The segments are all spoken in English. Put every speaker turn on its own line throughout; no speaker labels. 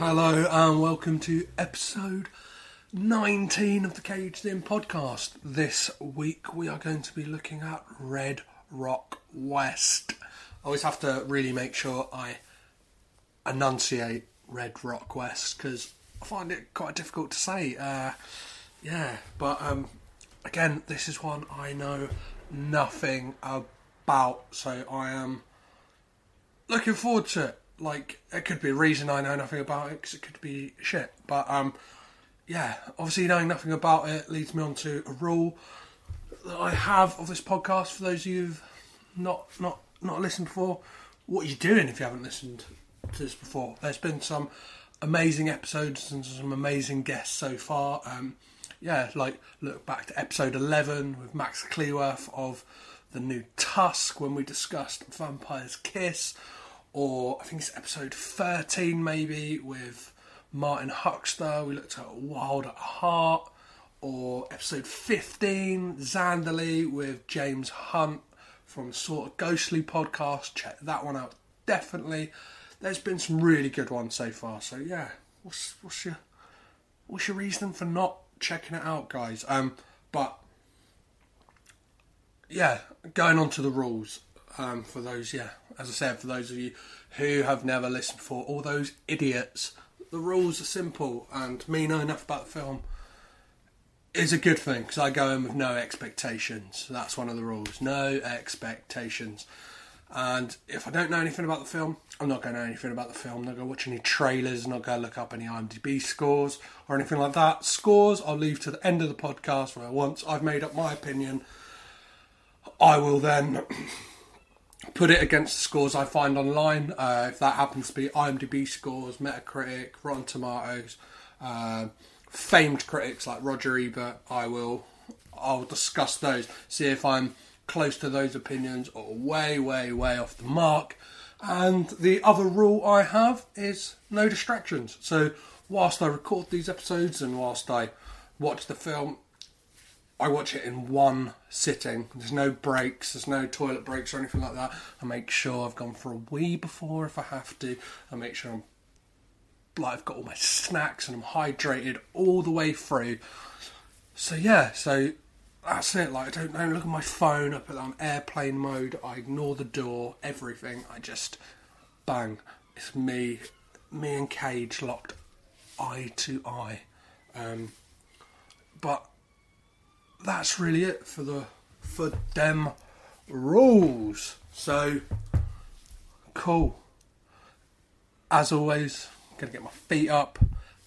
Hello and welcome to episode 19 of the Caged In podcast. This week we are going to be looking at Red Rock West. I always have to really make sure I enunciate Red Rock West because I find it quite difficult to say. Uh, yeah, but um, again, this is one I know nothing about, so I am looking forward to it. Like, it could be a reason I know nothing about it because it could be shit. But um, yeah, obviously knowing nothing about it leads me on to a rule that I have of this podcast. For those of you who've not not not listened before, what are you doing if you haven't listened to this before? There's been some amazing episodes and some amazing guests so far. Um, yeah, like look back to episode 11 with Max Cleworth of the new Tusk when we discussed Vampire's Kiss, or I think it's episode 13 maybe with Martin Huxter. We looked at Wild at Heart, or episode 15 Zandalee with James Hunt from Sort of Ghostly podcast. Check that one out definitely. There's been some really good ones so far. So yeah, what's what's your what's your reason for not checking it out, guys? Um, but yeah, going on to the rules. Um, for those, yeah, as I said, for those of you who have never listened before, all those idiots, the rules are simple, and me know enough about the film is a good thing because I go in with no expectations. That's one of the rules. No expectations. And if I don't know anything about the film, I'm not going to know anything about the film. I'm not going to watch any trailers. I'm not going to look up any IMDb scores or anything like that. Scores I'll leave to the end of the podcast where once I've made up my opinion, I will then put it against the scores I find online. Uh, if that happens to be IMDb scores, Metacritic, Rotten Tomatoes, uh, famed critics like Roger Ebert, I will I'll discuss those. See if I'm close to those opinions or way, way, way off the mark. And the other rule I have is no distractions. So whilst I record these episodes and whilst I watch the film, I watch it in one sitting. There's no breaks, there's no toilet breaks or anything like that. I make sure I've gone for a wee before if I have to. I make sure I'm like I've got all my snacks and I'm hydrated all the way through. So yeah, so that's it. Like I don't, don't look at my phone. I put that on airplane mode. I ignore the door. Everything. I just bang. It's me, me and Cage locked eye to eye. Um, but that's really it for the for them rules. So cool. As always, gonna get my feet up,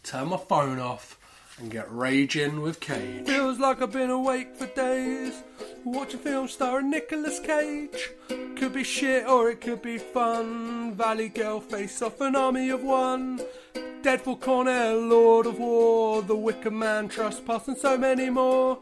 turn my phone off, and get raging with Cage. Feels like I've been awake for days, watching films starring Nicolas Cage. Could be shit or it could be fun. Valley Girl face off an army of one. Deadful Cornell, Lord of War, The Wicker Man, Trespass, and so many more.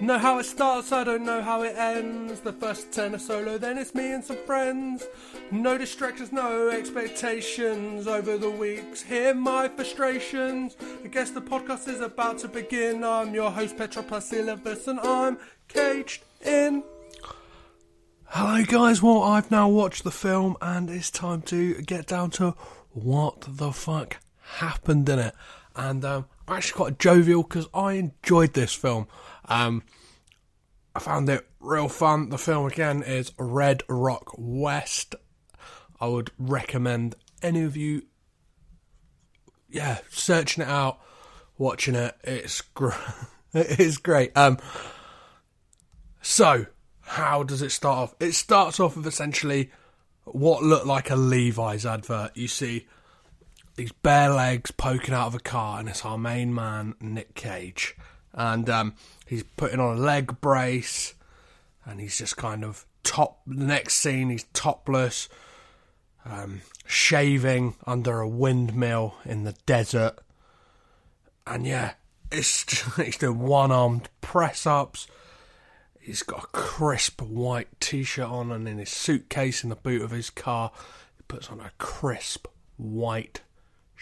Know how it starts, I don't know how it ends. The first tenor solo, then it's me and some friends. No distractions, no expectations over the weeks. Hear my frustrations. I guess the podcast is about to begin. I'm your host, Petros Patsilivas, and I'm caged in. Hello, guys. Well, I've now watched the film, and it's time to get down to what the fuck happened in it. And um, I'm actually quite jovial because I enjoyed this film. Um, I found it real fun. The film again is Red Rock West. I would recommend any of you, yeah, searching it out, watching it. It's great. it is great. Um, so how does it start off? It starts off with essentially what looked like a Levi's advert. You see these bare legs poking out of a car, and it's our main man, Nick Cage. And um, he's putting on a leg brace, and he's just kind of top. The next scene, he's topless, um, shaving under a windmill in the desert. And yeah, it's just, he's doing one armed press ups. He's got a crisp white t shirt on, and in his suitcase in the boot of his car, he puts on a crisp white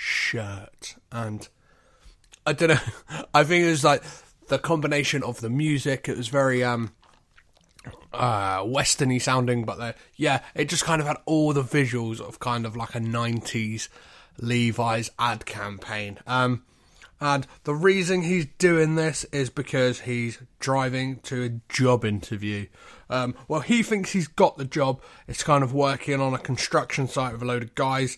shirt. And I don't know, I think it was like the combination of the music, it was very um uh westerny sounding, but the, yeah, it just kind of had all the visuals of kind of like a 90s Levi's ad campaign. Um, and the reason he's doing this is because he's driving to a job interview. Um, well, he thinks he's got the job. It's kind of working on a construction site with a load of guys.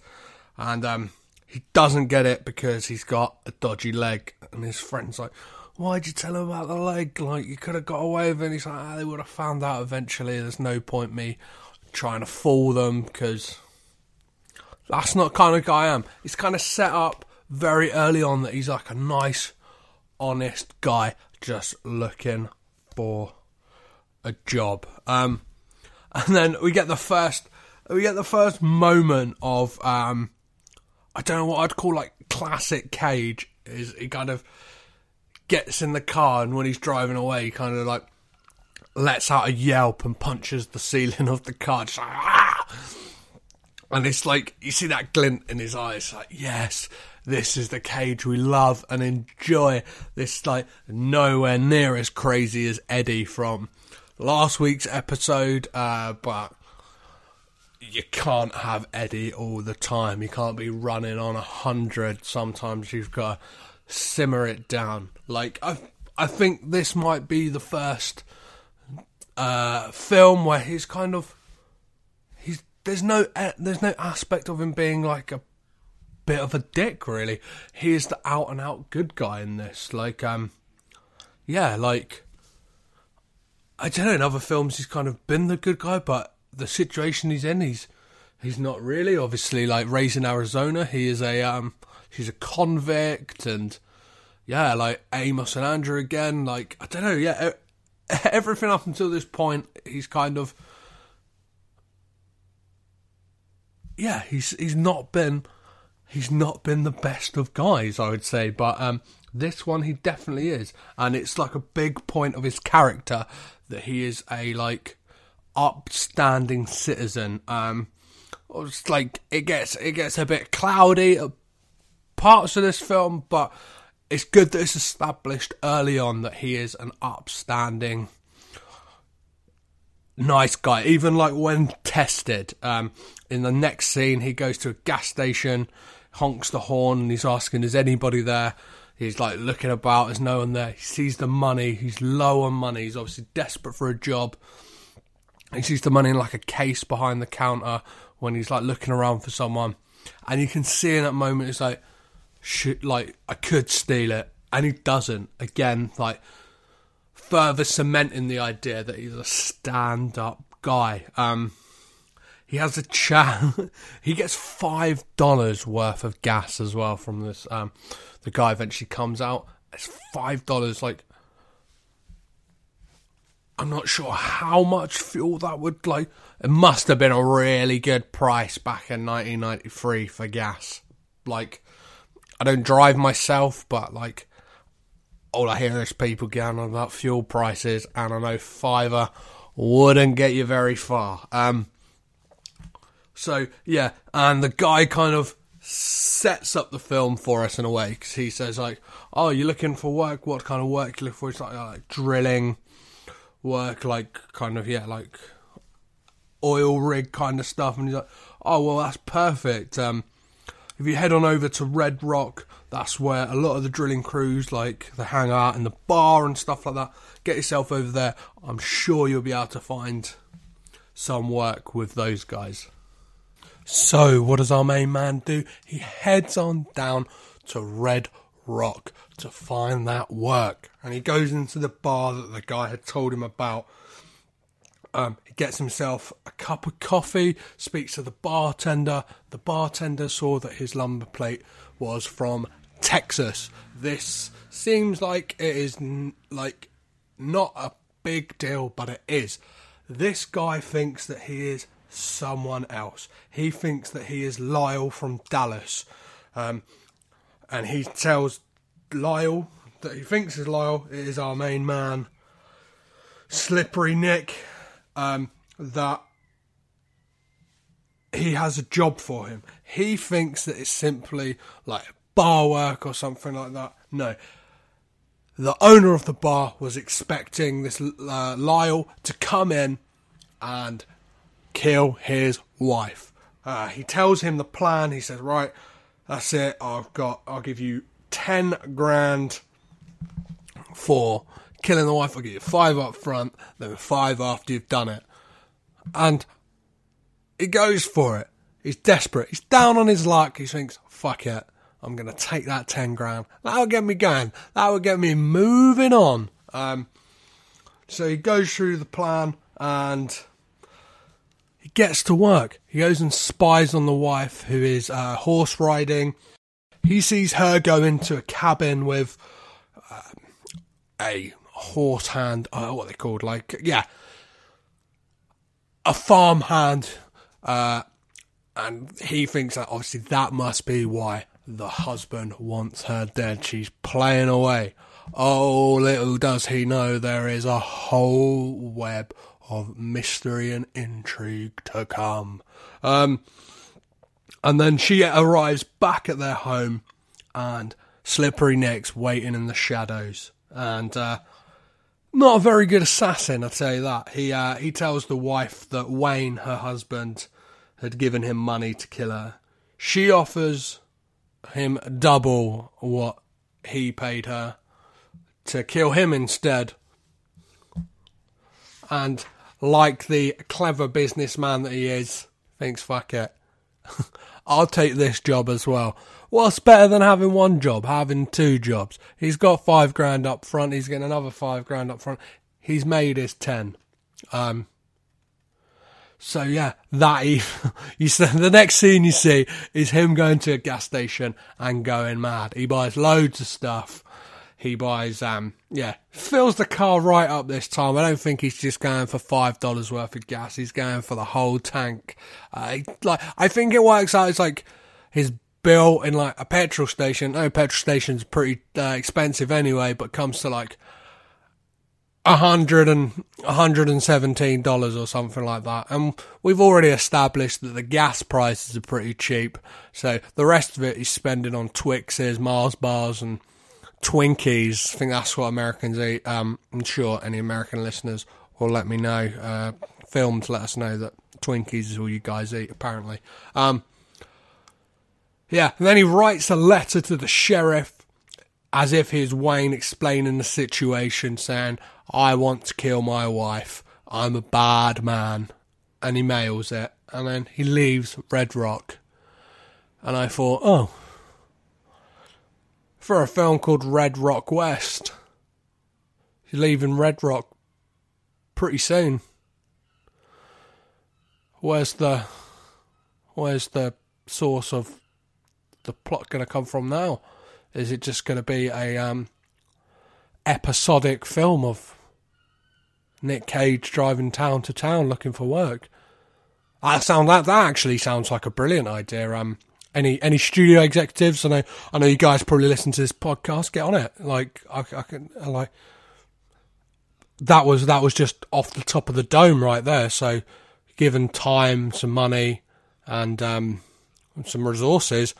And um, he doesn't get it because he's got a dodgy leg. And his friend's like, Why'd you tell him about the leg? Like, you could have got away with it. And he's like, ah, They would have found out eventually. There's no point me trying to fool them because that's not the kind of guy I am. It's kind of set up very early on that he's like a nice, honest guy just looking for a job. Um, and then we get the first, we get the first moment of, um, I don't know what I'd call like classic Cage. Is he kind of gets in the car and when he's driving away, he kind of like lets out a yelp and punches the ceiling of the car. Just like, ah! And it's like you see that glint in his eyes, like yes, this is the cage we love and enjoy. This like nowhere near as crazy as Eddie from last week's episode, uh, but you can't have Eddie all the time. You can't be running on a hundred. Sometimes you've got to simmer it down. Like I, I think this might be the first uh, film where he's kind of he's there's no there's no aspect of him being like a bit of a dick really. He is the out and out good guy in this. Like um yeah, like I don't know, in other films he's kind of been the good guy, but the situation he's in he's he's not really. Obviously like Raising Arizona, he is a um he's a convict and yeah, like Amos and Andrew again, like I don't know, yeah, everything up until this point he's kind of yeah, he's he's not been he's not been the best of guys, I would say, but um, this one he definitely is, and it's like a big point of his character that he is a like upstanding citizen. Um, it's like it gets it gets a bit cloudy at parts of this film, but it's good that it's established early on that he is an upstanding nice guy. Even like when tested, um, in the next scene, he goes to a gas station, honks the horn, and he's asking, "Is anybody there?" He's like looking about, there's no one there. He sees the money, he's low on money, he's obviously desperate for a job. He sees the money in like a case behind the counter when he's like looking around for someone. And you can see in that moment, it's like, shit, like, I could steal it. And he doesn't. Again, like, further cementing the idea that he's a stand up guy. Um, he has a chat. he gets five dollars worth of gas as well from this. Um, the guy eventually comes out. It's five dollars. Like, I'm not sure how much fuel that would like. It must have been a really good price back in 1993 for gas. Like, I don't drive myself, but like, all I hear is people going on about fuel prices, and I know fiver wouldn't get you very far. Um, so yeah, and the guy kind of sets up the film for us in a way because he says like, "Oh, you're looking for work? What kind of work you look for?" It's like, like drilling work, like kind of yeah, like oil rig kind of stuff. And he's like, "Oh, well, that's perfect." Um, if you head on over to Red Rock, that's where a lot of the drilling crews like they hang out in the bar and stuff like that. Get yourself over there. I'm sure you'll be able to find some work with those guys. So, what does our main man do? He heads on down to Red Rock to find that work. And he goes into the bar that the guy had told him about. Um, he gets himself a cup of coffee, speaks to the bartender. The bartender saw that his lumber plate was from Texas. This seems like it is n- like not a big deal, but it is. This guy thinks that he is someone else. He thinks that he is Lyle from Dallas. Um, and he tells Lyle that he thinks is Lyle, it is our main man, Slippery Nick, um, that he has a job for him. He thinks that it's simply like bar work or something like that. No. The owner of the bar was expecting this uh, Lyle to come in and kill his wife. Uh, he tells him the plan. He says, Right, That's it. I've got. I'll give you ten grand for killing the wife. I'll give you five up front, then five after you've done it. And he goes for it. He's desperate. He's down on his luck. He thinks, "Fuck it, I'm gonna take that ten grand. That'll get me going. That will get me moving on." Um, so he goes through the plan and gets to work. He goes and spies on the wife who is uh, horse riding. He sees her go into a cabin with uh, a horse hand, uh, what they called, like, yeah, a farm hand. Uh, and he thinks that obviously that must be why the husband wants her dead. She's playing away. Oh, little does he know there is a whole web of mystery and intrigue to come. Um, and then she arrives back at their home, and Slippery Nick's waiting in the shadows. And uh, not a very good assassin, I'll tell you that. He uh, he tells the wife that Wayne, her husband, had given him money to kill her. She offers him double what he paid her to kill him instead. And like the clever businessman that he is, thinks, fuck it. I'll take this job as well. What's better than having one job, having two jobs? He's got five grand up front, he's getting another five grand up front. He's made his ten. Um, so yeah, that he, you see, the next scene you see is him going to a gas station and going mad. He buys loads of stuff he buys, um, yeah, fills the car right up this time. I don't think he's just going for five dollars worth of gas. He's going for the whole tank. Uh, like, I think it works out. It's like his bill in like a petrol station. No, petrol station's pretty uh, expensive anyway, but comes to like a hundred and a hundred and seventeen dollars or something like that. And we've already established that the gas prices are pretty cheap. So the rest of it he's spending on Twixes, Mars bars, and Twinkies. I think that's what Americans eat. Um, I'm sure any American listeners will let me know. Uh, films let us know that Twinkies is all you guys eat, apparently. Um, yeah, and then he writes a letter to the sheriff as if he's Wayne explaining the situation, saying, I want to kill my wife. I'm a bad man. And he mails it. And then he leaves Red Rock. And I thought, oh, for a film called Red Rock West. He's leaving Red Rock pretty soon. Where's the where's the source of the plot going to come from now? Is it just going to be a um, episodic film of Nick Cage driving town to town looking for work? That sound that that actually sounds like a brilliant idea. Um, any any studio executives. I know I know you guys probably listen to this podcast. Get on it. Like I, I can I like that was that was just off the top of the dome right there. So given time, some money, and um, some resources,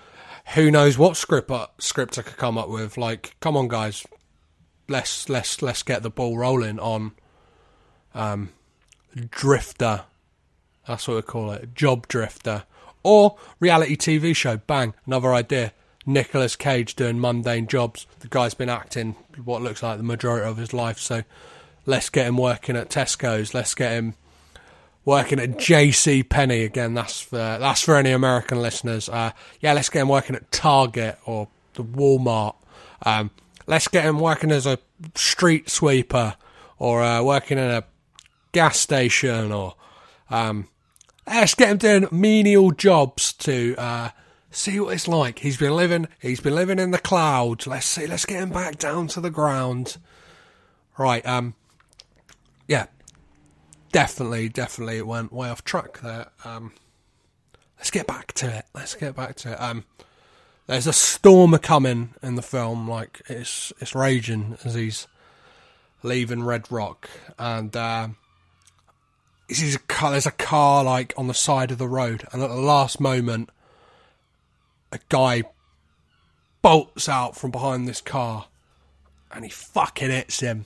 who knows what script uh, script I could come up with? Like, come on, guys, let's let's let's get the ball rolling on um, Drifter. That's what we call it, Job Drifter. Or reality TV show, bang, another idea. Nicolas Cage doing mundane jobs. The guy's been acting what looks like the majority of his life, so let's get him working at Tesco's. Let's get him working at J.C. Penney again. That's for that's for any American listeners. Uh, yeah, let's get him working at Target or the Walmart. Um, let's get him working as a street sweeper or uh, working in a gas station or um, Let's get him doing menial jobs to uh, see what it's like. He's been living. He's been living in the clouds. Let's see. Let's get him back down to the ground. Right. Um. Yeah. Definitely. Definitely. It went way off track there. Um. Let's get back to it. Let's get back to it. Um. There's a storm coming in the film. Like it's it's raging as he's leaving Red Rock, and uh, sees a car. There's a car like on the side of the road, and at the last moment, a guy bolts out from behind this car, and he fucking hits him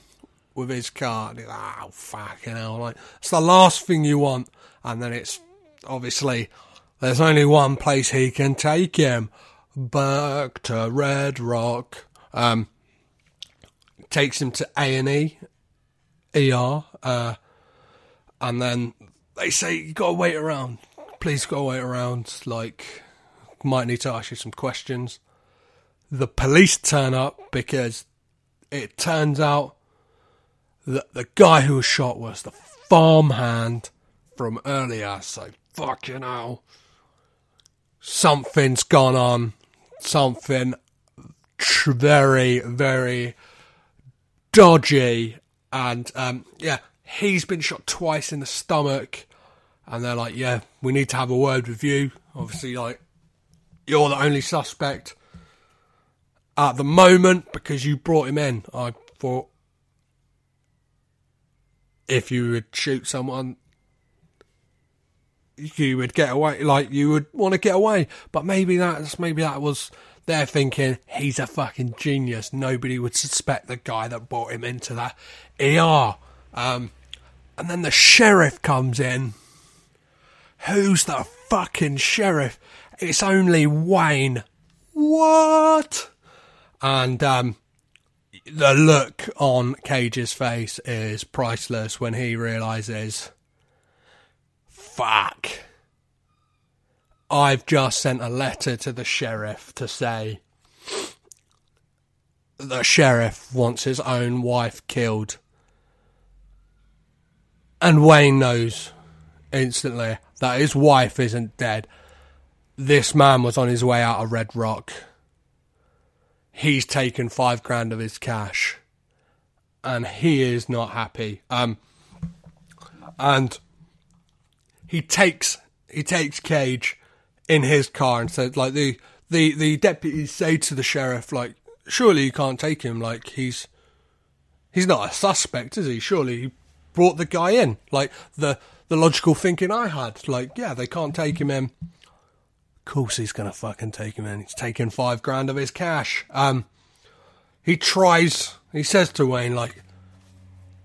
with his car. And he's like, oh fucking hell! Like it's the last thing you want, and then it's obviously there's only one place he can take him. back to Red Rock. Um, takes him to A and E, ER, uh, and then they say you gotta wait around. Please gotta wait around. Like, might need to ask you some questions. The police turn up because it turns out that the guy who was shot was the farmhand from earlier. So fucking hell, something's gone on. Something tr- very, very dodgy. And um, yeah, he's been shot twice in the stomach. And they're like, yeah, we need to have a word with you. Obviously, like, you're the only suspect at the moment because you brought him in. I thought if you would shoot someone, you would get away. Like you would want to get away, but maybe that's maybe that was they're thinking he's a fucking genius. Nobody would suspect the guy that brought him into that ER. Um, and then the sheriff comes in. Who's the fucking sheriff? It's only Wayne. What? And um, the look on Cage's face is priceless when he realizes, fuck. I've just sent a letter to the sheriff to say the sheriff wants his own wife killed. And Wayne knows instantly that his wife isn't dead. This man was on his way out of Red Rock. He's taken five grand of his cash. And he is not happy. Um and he takes he takes Cage in his car and said like the the the deputies say to the sheriff like surely you can't take him like he's he's not a suspect is he surely brought the guy in. Like the the logical thinking I had like yeah they can't take him in. Of course he's gonna fucking take him in. He's taking five grand of his cash. Um he tries he says to Wayne like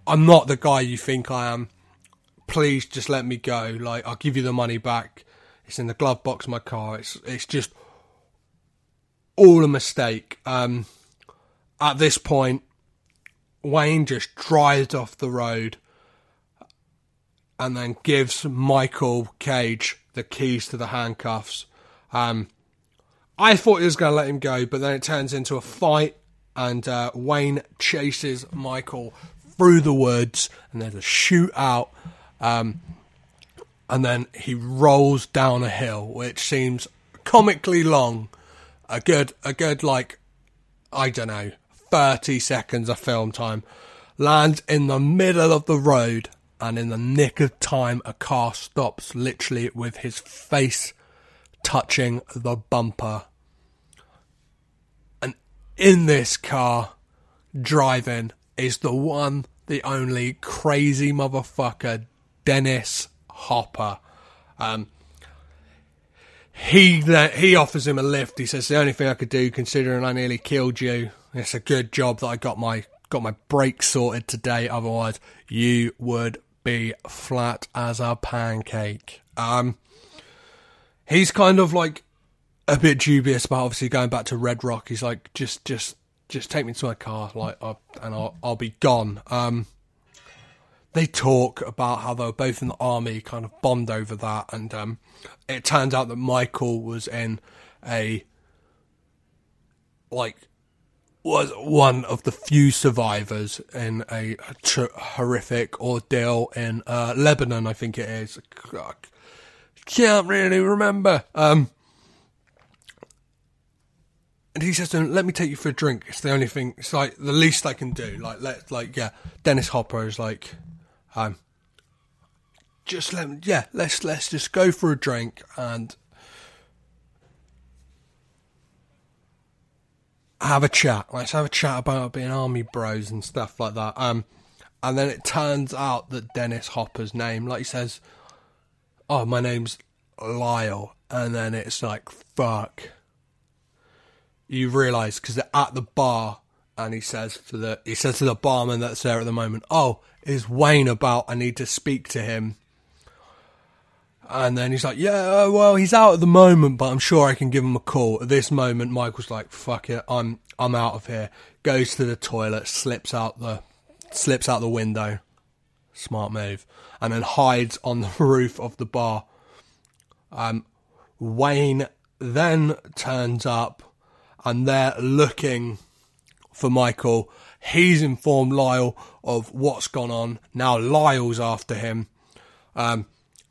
I'm not the guy you think I am. Please just let me go. Like I'll give you the money back. It's in the glove box of my car. It's it's just all a mistake. Um, at this point, Wayne just drives off the road and then gives Michael Cage the keys to the handcuffs. Um, I thought he was going to let him go, but then it turns into a fight, and uh, Wayne chases Michael through the woods, and there's a shootout. Um, and then he rolls down a hill, which seems comically long. A good, a good like, I don't know, thirty seconds of film time. Lands in the middle of the road, and in the nick of time, a car stops, literally with his face touching the bumper. And in this car, driving, is the one, the only crazy motherfucker, Dennis Hopper. Um, he he offers him a lift. He says the only thing I could do, considering I nearly killed you, it's a good job that I got my got my brakes sorted today. Otherwise, you would be flat as a pancake. Um, he's kind of like a bit dubious about obviously going back to Red Rock. He's like, just just just take me to my car, like, I'll, and I'll I'll be gone. Um, they talk about how they were both in the army, kind of bond over that, and um, it turns out that Michael was in a like was one of the few survivors in a tr- horrific ordeal in uh, Lebanon, I think it is. I can't really remember. Um, and he says to him, "Let me take you for a drink. It's the only thing. It's like the least I can do. Like let, like yeah." Dennis Hopper is like, um, just let yeah, let's let's just go for a drink and have a chat. Let's have a chat about being army bros and stuff like that. Um, and then it turns out that Dennis Hopper's name, like he says, oh, my name's Lyle, and then it's like fuck. You realise because they're at the bar, and he says to the he says to the barman that's there at the moment, "Oh, is Wayne about? I need to speak to him." And then he's like, yeah, well, he's out at the moment, but I'm sure I can give him a call. At this moment, Michael's like, fuck it, I'm I'm out of here. Goes to the toilet, slips out the slips out the window. Smart move. And then hides on the roof of the bar. Um, Wayne then turns up and they're looking for Michael. He's informed Lyle of what's gone on. Now Lyle's after him. Um,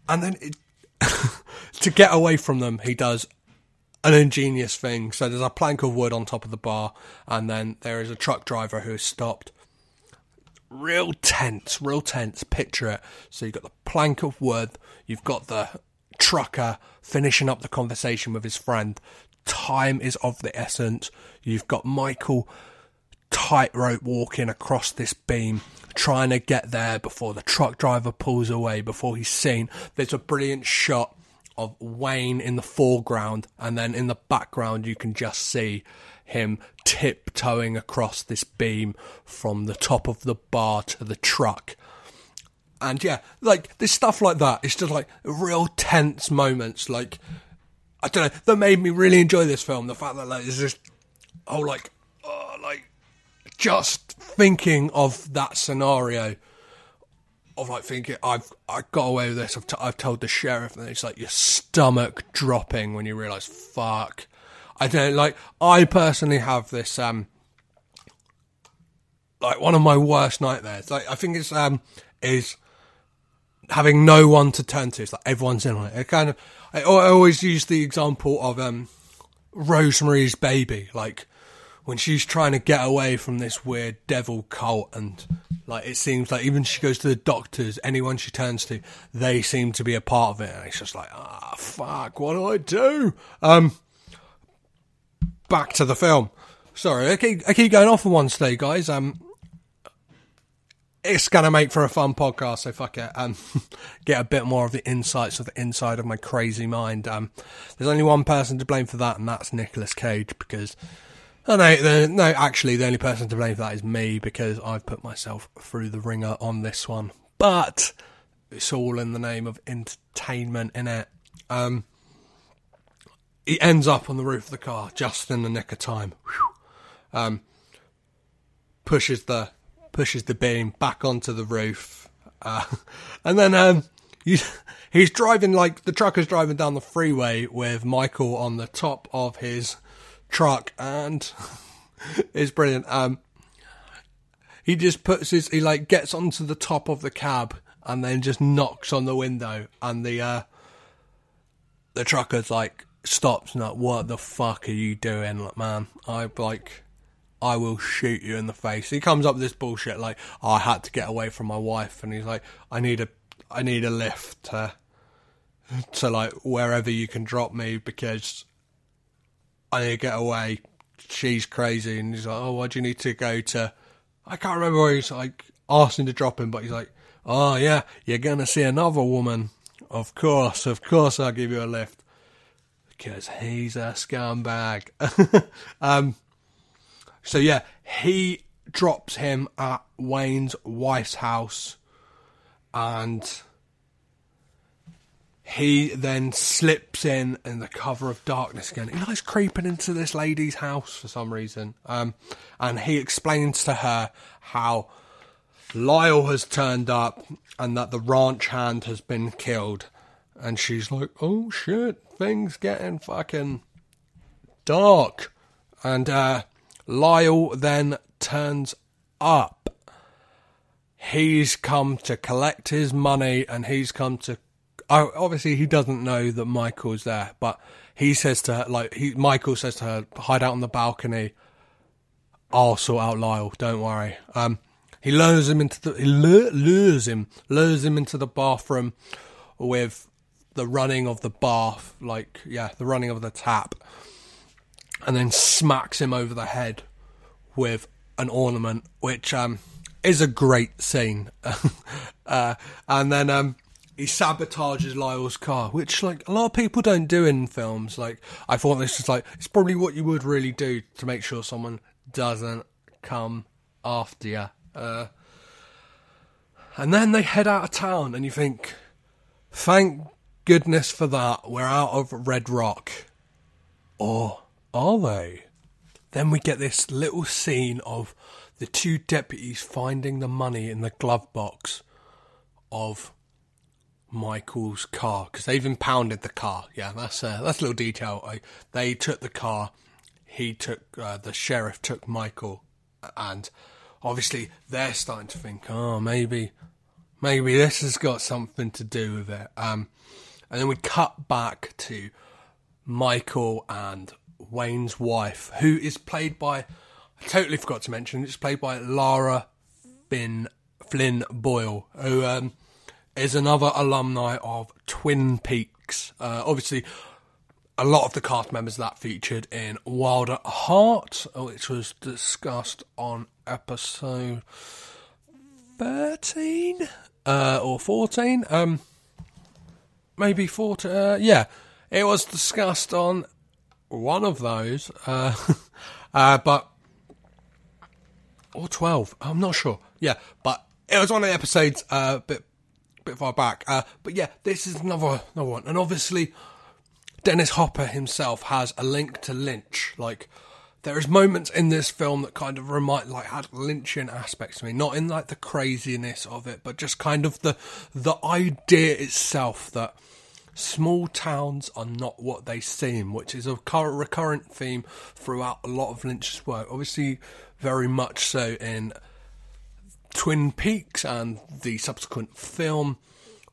and then it, to get away from them, he does an ingenious thing. So there's a plank of wood on top of the bar, and then there is a truck driver who is stopped. Real tense, real tense. Picture it. So you've got the plank of wood, you've got the trucker finishing up the conversation with his friend. Time is of the essence. You've got Michael tightrope walking across this beam, trying to get there before the truck driver pulls away, before he's seen. There's a brilliant shot of Wayne in the foreground, and then in the background, you can just see him tiptoeing across this beam from the top of the bar to the truck. And yeah, like there's stuff like that. It's just like real tense moments. Like I don't know, that made me really enjoy this film. The fact that like it's just oh like oh like just thinking of that scenario of like thinking I've I got away with this. I've, t- I've told the sheriff, and it's like your stomach dropping when you realise, fuck. I don't like. I personally have this um like one of my worst nightmares. Like I think it's um is having no one to turn to. It's like everyone's in on it. It kind of. I, I always use the example of um Rosemary's Baby, like when she's trying to get away from this weird devil cult and like it seems like even she goes to the doctors anyone she turns to they seem to be a part of it and it's just like ah fuck what do i do um back to the film sorry i keep, I keep going off on one today guys um it's gonna make for a fun podcast, so fuck it. Um, get a bit more of the insights of the inside of my crazy mind. Um, there's only one person to blame for that, and that's Nicolas Cage because No, no, actually, the only person to blame for that is me because I've put myself through the ringer on this one. But it's all in the name of entertainment, in it. Um, he ends up on the roof of the car just in the nick of time. Um, pushes the pushes the beam back onto the roof, uh, and then um, he's driving like the truck is driving down the freeway with Michael on the top of his truck and it's brilliant. Um, he just puts his, he like gets onto the top of the cab and then just knocks on the window and the, uh, the trucker's like stops and like, what the fuck are you doing? Like, man, I like, I will shoot you in the face. He comes up with this bullshit like, oh, I had to get away from my wife, and he's like, I need a, I need a lift to, to like wherever you can drop me because I need to get away. She's crazy. And he's like, oh, why do you need to go to. I can't remember where he's like asking to drop him, but he's like, oh, yeah, you're going to see another woman. Of course, of course, I'll give you a lift. Because he's a scumbag. um, so, yeah, he drops him at Wayne's wife's house and he then slips in in the cover of darkness again. He likes creeping into this lady's house for some reason. Um, and he explains to her how Lyle has turned up and that the ranch hand has been killed. And she's like, oh shit, things getting fucking dark. And uh, Lyle then turns up. He's come to collect his money and he's come to obviously he doesn't know that Michael's there, but he says to her, like, he Michael says to her, hide out on the balcony. I'll sort out Lyle. Don't worry. Um, he lures him into the he lures him lures him into the bathroom with the running of the bath, like yeah, the running of the tap, and then smacks him over the head with an ornament, which um, is a great scene. uh, and then um, he sabotages Lyle's car, which like a lot of people don't do in films. Like I thought this was like it's probably what you would really do to make sure someone doesn't come after you. Uh, and then they head out of town, and you think, thank goodness for that, we're out of Red Rock. Or are they? Then we get this little scene of the two deputies finding the money in the glove box of Michael's car because they've impounded the car. Yeah, that's a, that's a little detail. I, they took the car. He took uh, the sheriff took Michael, and obviously they're starting to think, oh, maybe, maybe this has got something to do with it. Um, and then we cut back to Michael and Wayne's wife, who is played by, I totally forgot to mention, it's played by Lara Finn, Flynn Boyle, who um, is another alumni of Twin Peaks. Uh, obviously, a lot of the cast members that featured in Wild at Heart, which was discussed on episode 13 uh, or 14. Um, maybe 14. Uh, yeah, it was discussed on one of those. Uh, uh, but. Or 12. I'm not sure. Yeah, but it was one of the episodes a uh, bit, bit far back. Uh, but yeah, this is another, another one. And obviously, Dennis Hopper himself has a link to Lynch. Like, there is moments in this film that kind of remind, like, had Lynchian aspects to me. Not in like the craziness of it, but just kind of the the idea itself that small towns are not what they seem, which is a current recurrent theme throughout a lot of Lynch's work. Obviously, very much so in Twin Peaks and the subsequent film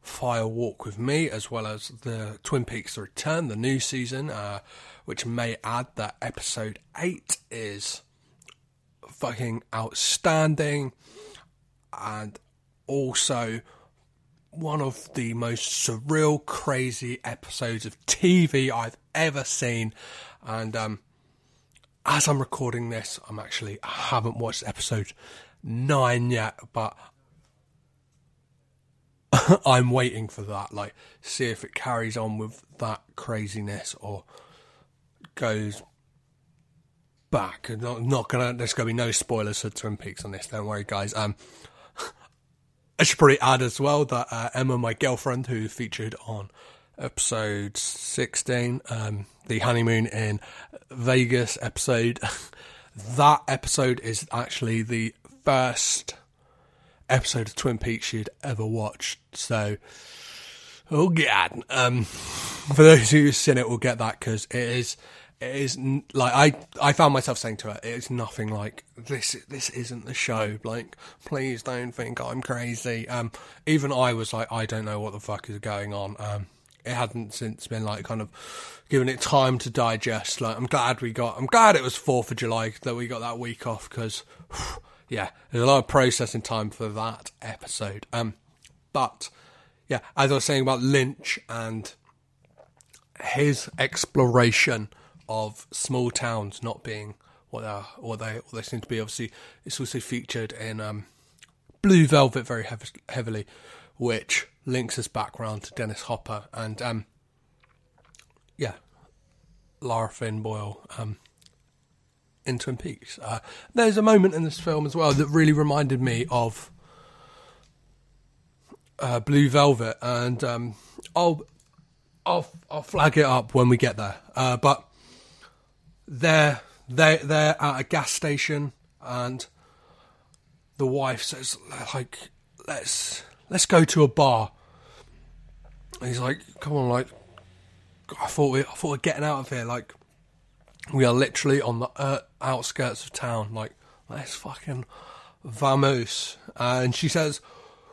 Fire Walk with Me, as well as the Twin Peaks Return, the new season, uh, which may add that episode 8 is fucking outstanding and also one of the most surreal, crazy episodes of TV I've ever seen. And um, as I'm recording this, I'm actually I haven't watched episode nine yet, but I'm waiting for that. Like, see if it carries on with that craziness or goes back. Not, not gonna. There's gonna be no spoilers for Twin Peaks on this. Don't worry, guys. Um, I should probably add as well that uh, Emma, my girlfriend, who featured on episode 16, um, the honeymoon in Vegas episode, that episode is actually the first episode of Twin Peaks she'd ever watched. So, oh god, um, for those who've seen it, will get that because it is it is like I I found myself saying to her, it's nothing like this. This isn't the show. Like, please don't think I'm crazy. Um, even I was like, I don't know what the fuck is going on. Um, it hadn't since been like kind of given it time to digest. Like, I'm glad we got. I'm glad it was Fourth of July that we got that week off because, yeah, there's a lot of processing time for that episode. Um, but yeah, as I was saying about Lynch and his exploration of small towns not being what they are, what they what they seem to be. Obviously, it's also featured in um, Blue Velvet very heavily, which links us back around to Dennis Hopper and um, yeah, Lara Flynn Boyle um, in Twin Peaks. Uh, there's a moment in this film as well that really reminded me of uh, Blue Velvet, and um, I'll I'll I'll flag it up when we get there. Uh, but they're they they're at a gas station and the wife says like let's let's go to a bar. And he's like, come on, like I thought we I thought we're getting out of here. Like we are literally on the uh, outskirts of town. Like let's fucking vamos. Uh, and she says,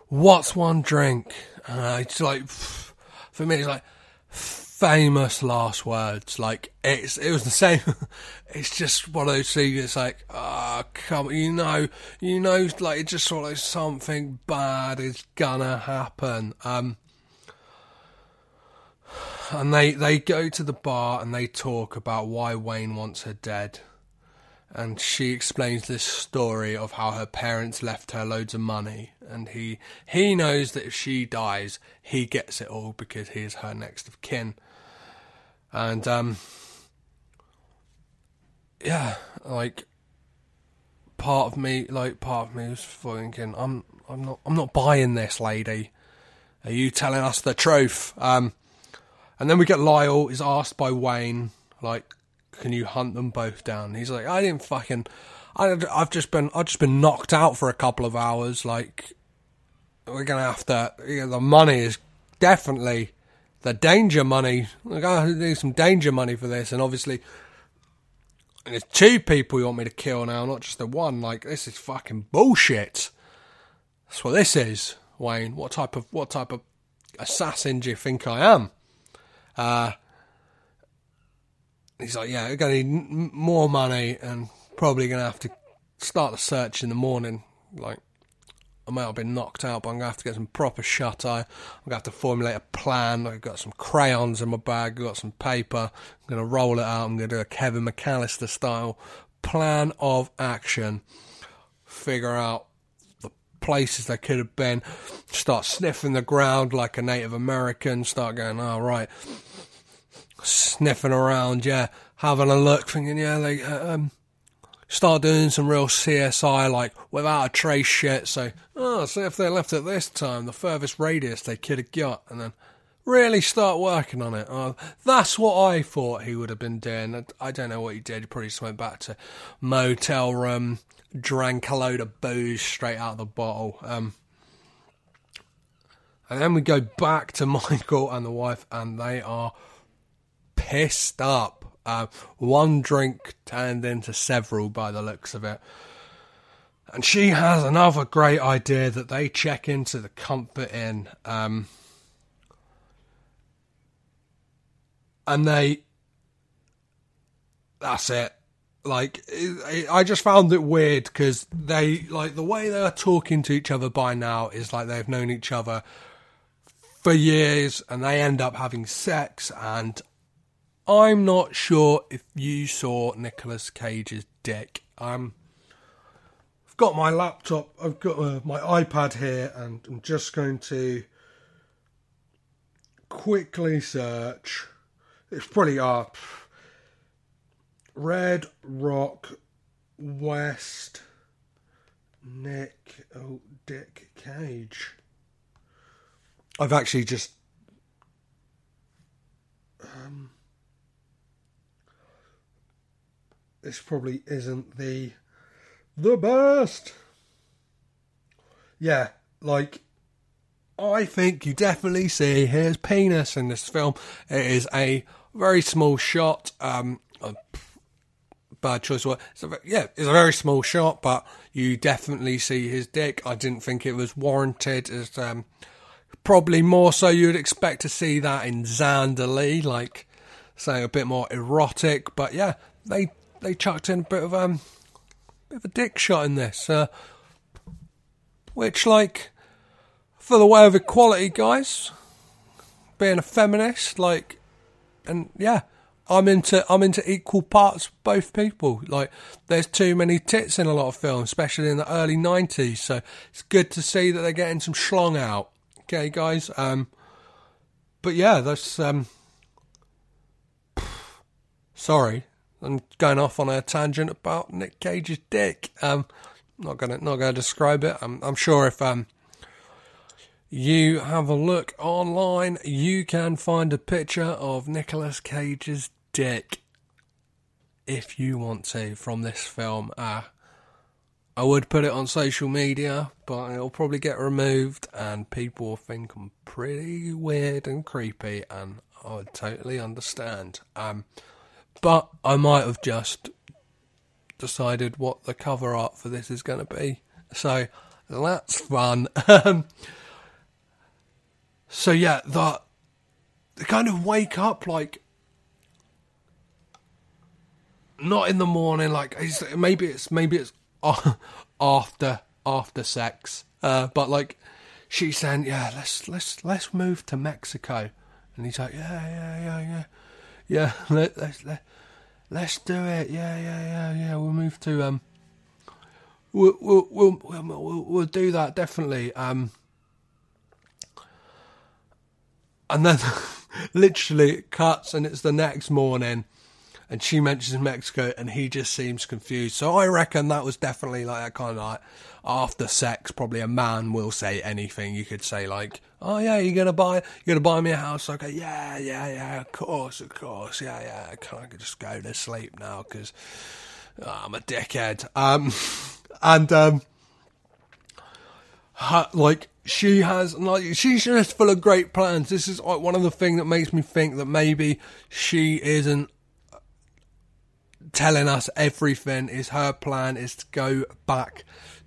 "What's one drink?" And it's like, for me, it's like famous last words. Like it's it was the same. it's just one of those things. It's like, ah, oh, come, you know, you know, like it just sort of like something bad is gonna happen. Um, and they they go to the bar and they talk about why Wayne wants her dead and she explains this story of how her parents left her loads of money. And he he knows that if she dies he gets it all because he is her next of kin. And um yeah like part of me like part of me was thinking i'm i'm not i'm not buying this lady. Are you telling us the truth? Um and then we get Lyle is asked by Wayne, like, can you hunt them both down? He's like, I didn't fucking, I, I've just been, I've just been knocked out for a couple of hours. Like, we're gonna have to. You know, the money is definitely the danger money. We're gonna need some danger money for this, and obviously. And it's two people you want me to kill now, not just the one. Like this is fucking bullshit. That's what this is, Wayne. What type of what type of assassin do you think I am? Uh, he's like, yeah, we're going to need more money and probably going to have to start the search in the morning. Like, I might have been knocked out, but I'm going to have to get some proper shut eye. I'm going to have to formulate a plan. I've got some crayons in my bag, I've got some paper. I'm going to roll it out. I'm going to do a Kevin McAllister style plan of action. Figure out the places they could have been. Start sniffing the ground like a Native American. Start going, oh, right sniffing around, yeah, having a look, thinking, yeah, they uh, um, start doing some real CSI, like without a trace shit. So, oh, see if they left at this time, the furthest radius they could have got, and then really start working on it. Uh, that's what I thought he would have been doing. I don't know what he did. He probably just went back to motel room, drank a load of booze straight out of the bottle. Um, and then we go back to Michael and the wife, and they are pissed up. Uh, one drink turned into several by the looks of it. And she has another great idea that they check into the Comfort Inn. Um, and they. That's it. Like, I just found it weird because they, like, the way they're talking to each other by now is like they've known each other for years and they end up having sex. And I'm not sure if you saw Nicolas Cage's dick. Um, I've got my laptop, I've got uh, my iPad here, and I'm just going to quickly search. It's pretty up. Red Rock West Nick oh Dick Cage. I've actually just um this probably isn't the the best. Yeah, like I think you definitely see his penis in this film. It is a very small shot. Um, bad choice. A, yeah, it's a very small shot, but you definitely see his dick. I didn't think it was warranted. It's um, probably more so you'd expect to see that in Zandalee, like say a bit more erotic. But yeah, they they chucked in a bit of um, bit of a dick shot in this, uh, which like for the way of equality, guys, being a feminist, like, and yeah. I'm into I'm into equal parts both people. Like there's too many tits in a lot of films, especially in the early nineties. So it's good to see that they're getting some schlong out. Okay, guys. Um, but yeah, that's um, sorry, I'm going off on a tangent about Nick Cage's dick. Um, not gonna not gonna describe it. I'm I'm sure if um you have a look online, you can find a picture of Nicolas Cage's dick if you want to from this film. Uh, I would put it on social media, but it'll probably get removed and people will think I'm pretty weird and creepy, and I would totally understand. Um, but I might have just decided what the cover art for this is going to be. So that's fun. Um, so yeah, the kind of wake up like not in the morning, like it's, maybe it's maybe it's after after sex, uh, but like she's saying, yeah, let's let's let's move to Mexico, and he's like, yeah, yeah, yeah, yeah yeah, let, let's let, let's do it. Yeah, yeah, yeah, yeah. We'll move to um. We'll we'll we'll we'll, we'll do that definitely. Um. And then, literally, it cuts, and it's the next morning, and she mentions Mexico, and he just seems confused. So I reckon that was definitely like that kind of like after sex. Probably a man will say anything. You could say like, "Oh yeah, you're gonna buy, you're gonna buy me a house." Okay, yeah, yeah, yeah, of course, of course, yeah, yeah. I can I just go to sleep now because oh, I'm a dickhead? Um, and um, her, like she has like she's just full of great plans. This is like one of the things that makes me think that maybe she isn't telling us everything. Is her plan is to go back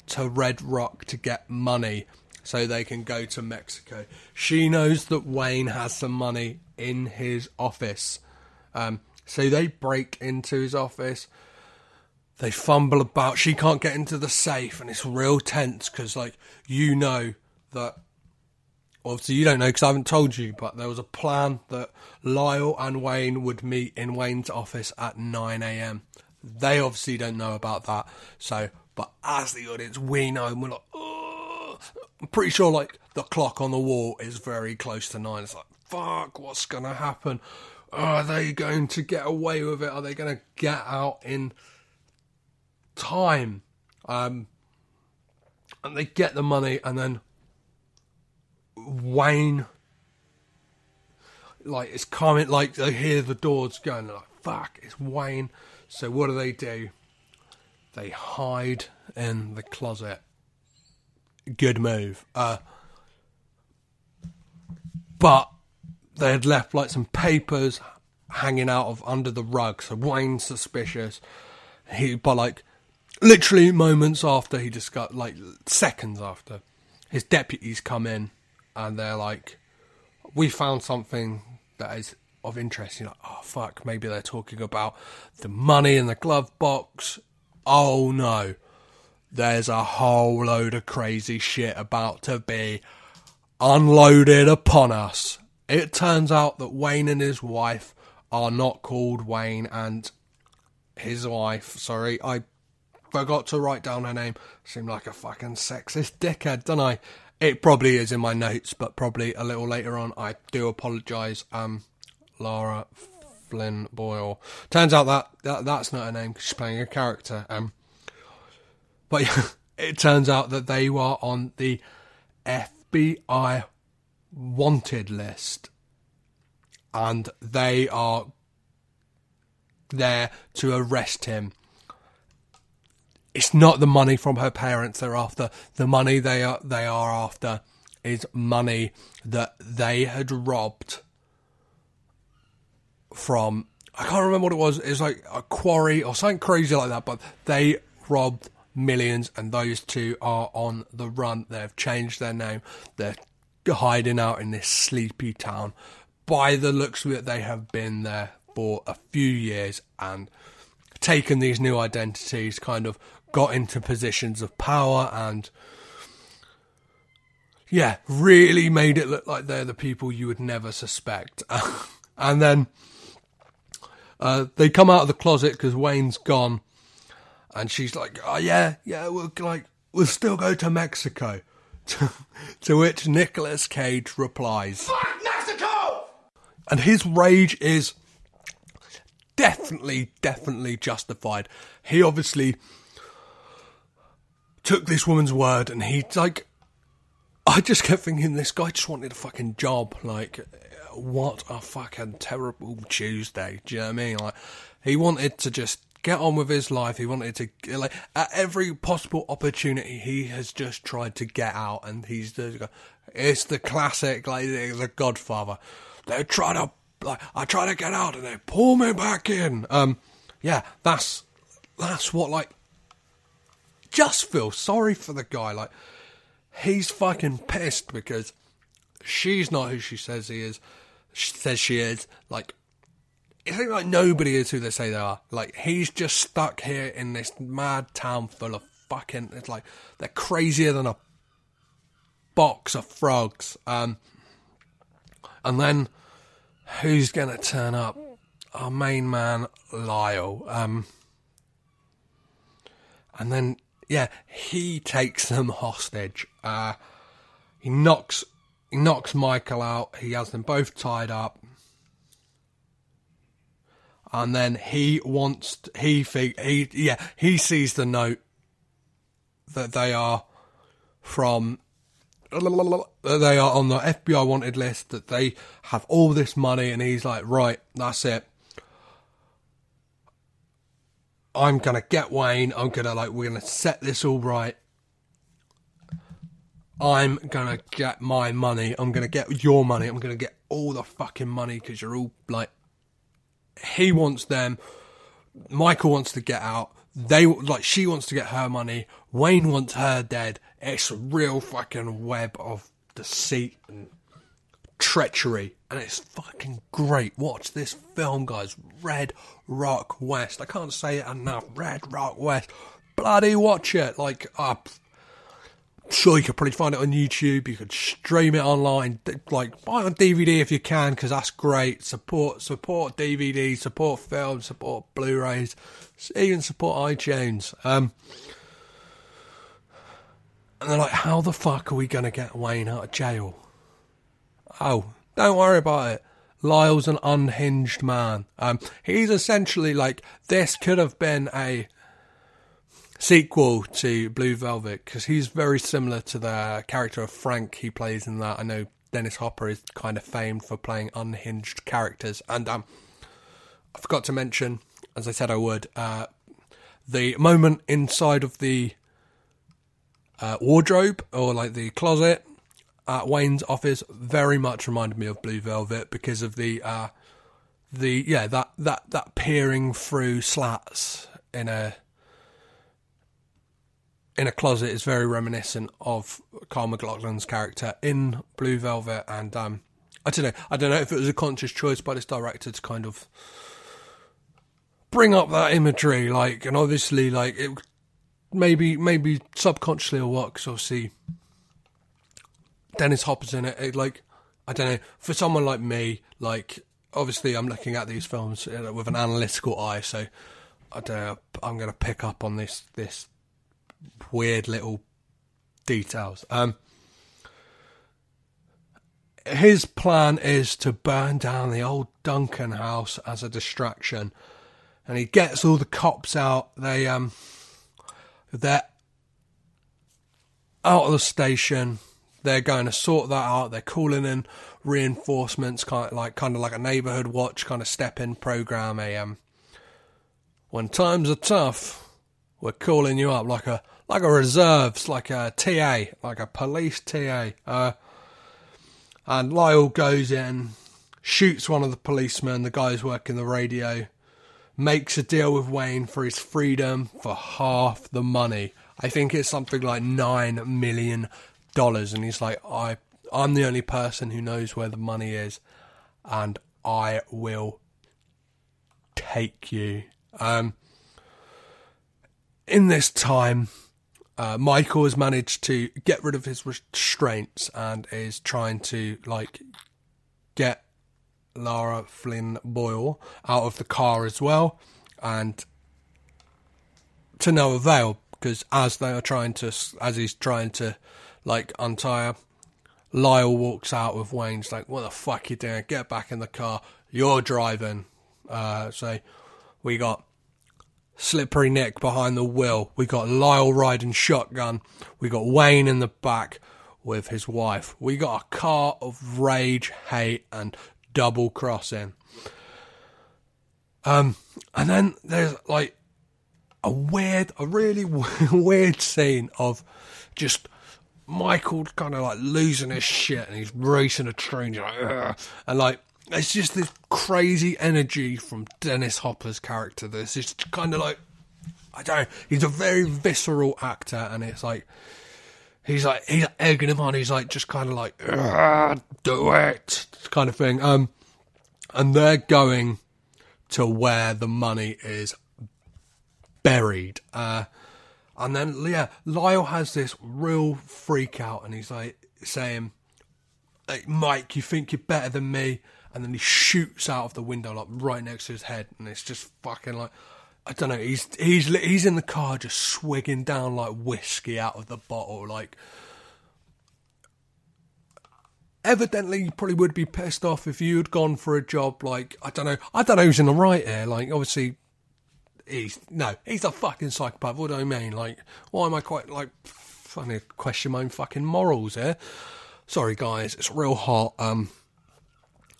to Red Rock to get money so they can go to Mexico. She knows that Wayne has some money in his office. Um, so they break into his office. They fumble about. She can't get into the safe, and it's real tense because, like, you know that obviously you don't know because I haven't told you, but there was a plan that Lyle and Wayne would meet in Wayne's office at 9 a.m. They obviously don't know about that. So, but as the audience, we know, and we're like, oh, I'm pretty sure like the clock on the wall is very close to nine. It's like, fuck, what's gonna happen? Are they going to get away with it? Are they going to get out in time? Um, and they get the money, and then Wayne, like, it's coming, like, they hear the doors going, like, fuck, it's Wayne. So, what do they do? They hide in the closet. Good move. Uh, but they had left, like, some papers hanging out of under the rug. So, Wayne's suspicious. He, but, like, literally moments after he got, like, seconds after, his deputies come in and they're like, we found something that is of interest. You're like, oh fuck, maybe they're talking about the money in the glove box. Oh no, there's a whole load of crazy shit about to be unloaded upon us. It turns out that Wayne and his wife are not called Wayne, and his wife, sorry, I forgot to write down her name. Seemed like a fucking sexist dickhead, don't I? It probably is in my notes, but probably a little later on. I do apologise. Um, Lara Flynn Boyle. Turns out that, that that's not her name she's playing a character. Um, but it turns out that they were on the FBI wanted list, and they are there to arrest him it's not the money from her parents they're after. The money they are they are after is money that they had robbed from I can't remember what it was. It's like a quarry or something crazy like that. But they robbed millions, and those two are on the run. They've changed their name. They're hiding out in this sleepy town. By the looks of it, they have been there for a few years and taken these new identities, kind of got into positions of power and yeah, really made it look like they're the people you would never suspect. and then uh, they come out of the closet because Wayne's gone, and she's like, "Oh yeah, yeah, we'll like we'll still go to Mexico." to which Nicolas Cage replies,
"Fuck Mexico!"
And his rage is definitely, definitely justified. He obviously took this woman's word and he like I just kept thinking this guy just wanted a fucking job. Like, what a fucking terrible Tuesday. Do you know what I mean? Like, he wanted to just get on with his life. He wanted to, like, at every possible opportunity, he has just tried to get out. And he's just, it's the classic, like, the Godfather. They try to, like, I try to get out and they pull me back in. Um, yeah, that's, that's what, like, just feel sorry for the guy. Like, he's fucking pissed because she's not who she says he is. She says she is. Like, it's like nobody is who they say they are. Like, he's just stuck here in this mad town full of fucking. It's like they're crazier than a box of frogs. Um, and then who's gonna turn up? Our main man, Lyle. Um, and then yeah, he takes them hostage. Uh, he knocks he knocks Michael out. He has them both tied up. and then he wants he think he yeah he sees the note that they are from they are on the FBI wanted list that they have all this money and he's like right that's it I'm gonna get Wayne. I'm gonna like we're gonna set this all right. I'm gonna get my money. I'm gonna get your money. I'm gonna get all the fucking money because you're all like he wants them. Michael wants to get out. They like she wants to get her money. Wayne wants her dead. It's a real fucking web of deceit and treachery, and it's fucking great. Watch this film, guys. Red Rock West. I can't say it enough. Red Rock West. Bloody watch it. Like, uh, sure you could probably find it on YouTube. You could stream it online. Like, buy it on DVD if you can, because that's great. Support, support DVD, support film, support Blu-rays, even support iTunes. Um, and they're like, how the fuck are we going to get Wayne out of jail? Oh, don't worry about it. Lyle's an unhinged man. Um, he's essentially like, this could have been a sequel to Blue Velvet because he's very similar to the character of Frank he plays in that. I know Dennis Hopper is kind of famed for playing unhinged characters. And um, I forgot to mention, as I said I would, uh, the moment inside of the uh, wardrobe or like the closet at Wayne's office very much reminded me of Blue Velvet because of the uh, the yeah that that that peering through slats in a in a closet is very reminiscent of Kyle MacLachlan's character in Blue Velvet, and um, I don't know, I don't know if it was a conscious choice by this director to kind of bring up that imagery, like, and obviously, like it maybe maybe subconsciously or what? Because obviously Dennis Hopper's in it. it. Like I don't know for someone like me, like obviously I'm looking at these films uh, with an analytical eye, so I don't know. I'm going to pick up on this this weird little details. Um, his plan is to burn down the old Duncan house as a distraction, and he gets all the cops out. They um they're out of the station. They're going to sort that out. They're calling in reinforcements, kind of like kind of like a neighborhood watch kind of step in program. A um, when times are tough, we're calling you up like a like a reserves, like a TA, like a police TA. Uh, and Lyle goes in, shoots one of the policemen. The guy's working the radio makes a deal with Wayne for his freedom for half the money. I think it's something like nine million dollars, and he's like, I, I'm the only person who knows where the money is, and I will take you. Um, in this time, uh, Michael has managed to get rid of his restraints and is trying to like get Lara Flynn Boyle out of the car as well, and to no avail because as they are trying to, as he's trying to like untie her, Lyle walks out with Wayne's like, "What the fuck you doing? Get back in the car. You're driving." Uh, so we got Slippery Nick behind the wheel. We got Lyle riding shotgun. We got Wayne in the back with his wife. We got a car of rage, hate, and double crossing. Um, and then there's like a weird, a really weird scene of just Michael kind of like losing his shit and he's racing a train, like, and like it's just this crazy energy from Dennis Hopper's character. This is kind of like I don't know. He's a very visceral actor, and it's like he's like he's egging him on. He's like just kind of like do it kind of thing. Um, and they're going to where the money is buried. Uh, and then yeah, Lyle has this real freak out, and he's like saying, hey, "Mike, you think you're better than me?" And then he shoots out of the window like right next to his head, and it's just fucking like I don't know. He's he's he's in the car just swigging down like whiskey out of the bottle. Like evidently you probably would be pissed off if you had gone for a job like I don't know. I don't know who's in the right here. Like obviously, he's no, he's a fucking psychopath. What do I mean? Like, why am I quite like funny question my own fucking morals here? Sorry guys, it's real hot. Um,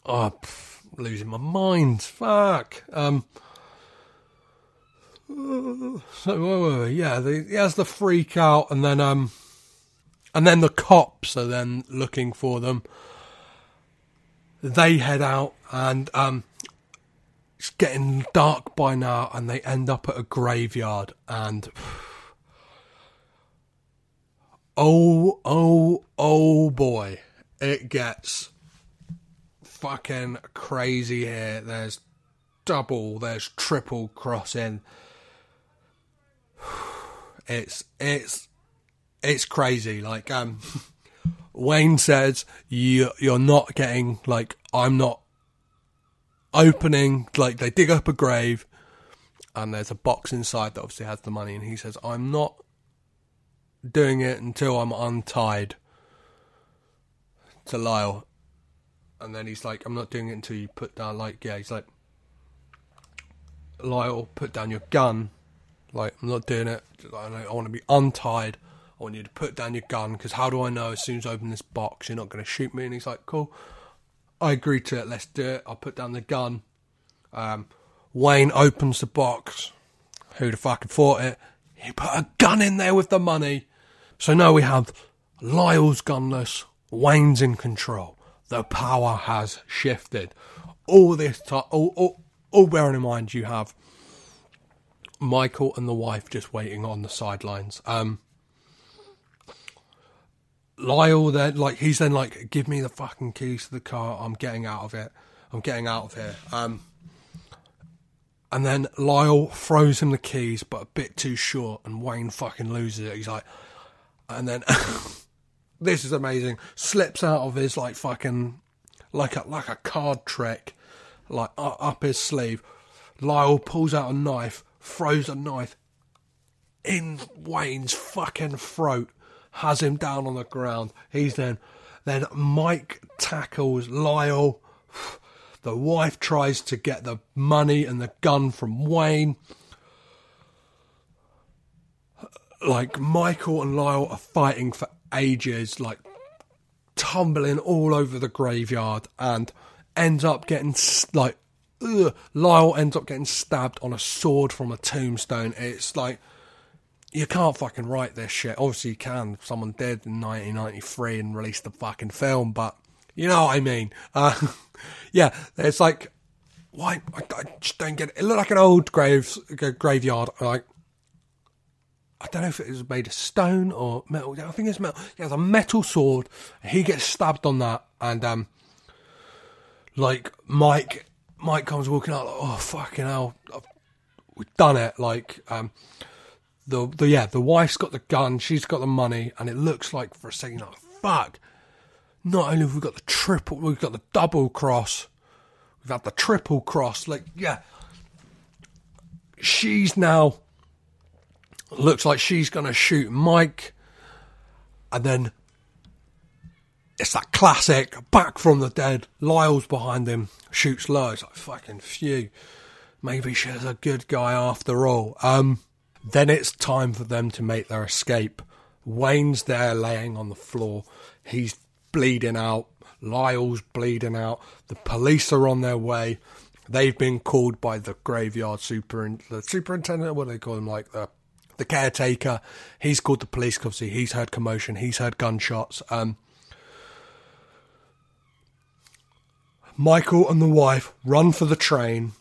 oh, pff, losing my mind. Fuck. Um. So yeah, the, he has the freak out, and then um, and then the cops are then looking for them. They head out, and um, it's getting dark by now, and they end up at a graveyard, and oh, oh, oh boy, it gets fucking crazy here. There's double, there's triple crossing. It's it's it's crazy. Like um, Wayne says, you you're not getting like I'm not opening. Like they dig up a grave, and there's a box inside that obviously has the money, and he says I'm not doing it until I'm untied to Lyle. And then he's like, I'm not doing it until you put down, like, yeah, he's like, Lyle, put down your gun. Like, I'm not doing it. I, I want to be untied. I want you to put down your gun because how do I know as soon as I open this box you're not going to shoot me? And he's like, cool. I agree to it. Let's do it. I'll put down the gun. Um, Wayne opens the box. Who'd have fucking thought it? He put a gun in there with the money. So now we have Lyle's gunless. Wayne's in control. The power has shifted. All this time, all, all, all bearing in mind, you have Michael and the wife just waiting on the sidelines. Um, Lyle then like he's then like, give me the fucking keys to the car. I'm getting out of it. I'm getting out of here. Um, and then Lyle throws him the keys, but a bit too short, and Wayne fucking loses it. He's like, and then this is amazing. Slips out of his like fucking like a like a card trick, like up his sleeve. Lyle pulls out a knife, throws a knife in Wayne's fucking throat, has him down on the ground. He's then then Mike tackles Lyle. The wife tries to get the money and the gun from Wayne. Like Michael and Lyle are fighting for ages, like tumbling all over the graveyard, and ends up getting like ugh, Lyle ends up getting stabbed on a sword from a tombstone. It's like you can't fucking write this shit. Obviously, you can. Someone did in 1993 and released the fucking film, but you know what I mean. Uh, yeah, it's like, why? I, I, just don't get it. It looked like an old grave graveyard. Like, I don't know if it was made of stone or metal. I think it's metal. He has a metal sword. He gets stabbed on that, and um, like Mike, Mike comes walking out like, oh fucking hell, we've done it. Like, um, the the yeah, the wife's got the gun, she's got the money, and it looks like for a second, like fuck. Not only have we got the triple, we've got the double cross, we've had the triple cross. Like yeah, she's now looks like she's gonna shoot Mike, and then it's that classic back from the dead. Lyle's behind him, shoots low. It's like fucking phew. Maybe she's a good guy after all. Um, then it's time for them to make their escape. Wayne's there laying on the floor. He's bleeding out. Lyle's bleeding out. The police are on their way. They've been called by the graveyard super the superintendent. What do they call him? Like the the caretaker. He's called the police. Obviously, he's heard commotion. He's heard gunshots. Um, Michael and the wife run for the train.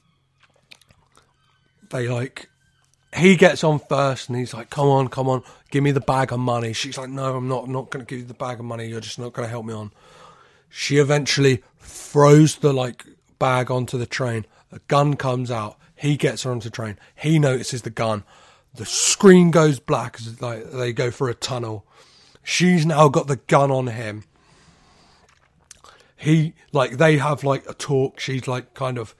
They like he gets on first and he's like, "Come on, come on, give me the bag of money." She's like, "No, I'm not. I'm not going to give you the bag of money. You're just not going to help me on." She eventually throws the like bag onto the train. A gun comes out. He gets her onto the train. He notices the gun. The screen goes black as like they go for a tunnel. She's now got the gun on him. He like they have like a talk. She's like kind of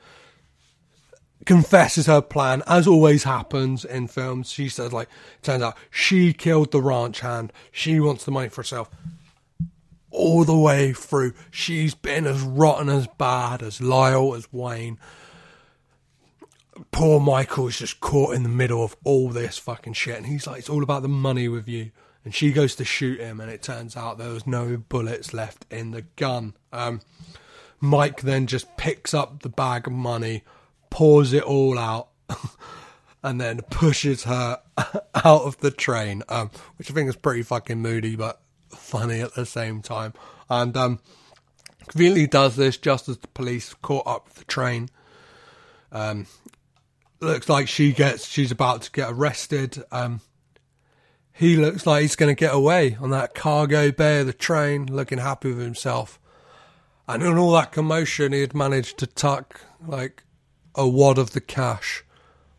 confesses her plan, as always happens in films. She says, like, turns out she killed the ranch hand. She wants the money for herself. all the way through. She's been as rotten as bad as Lyle, as Wayne. Poor Michael's just caught in the middle of all this fucking shit, and he's like, it's all about the money with you. And she goes to shoot him, and it turns out there was no bullets left in the gun. Um, Mike then just picks up the bag of money, pours it all out, and then pushes her out of the train, um, which I think is pretty fucking moody, but funny at the same time. And um, conveniently does this just as the police caught up with the train. Um, looks like she gets she's about to get arrested. Um, he looks like he's going to get away on that cargo bay of the train, looking happy with himself. And in all that commotion, he had managed to tuck like a wad of the cash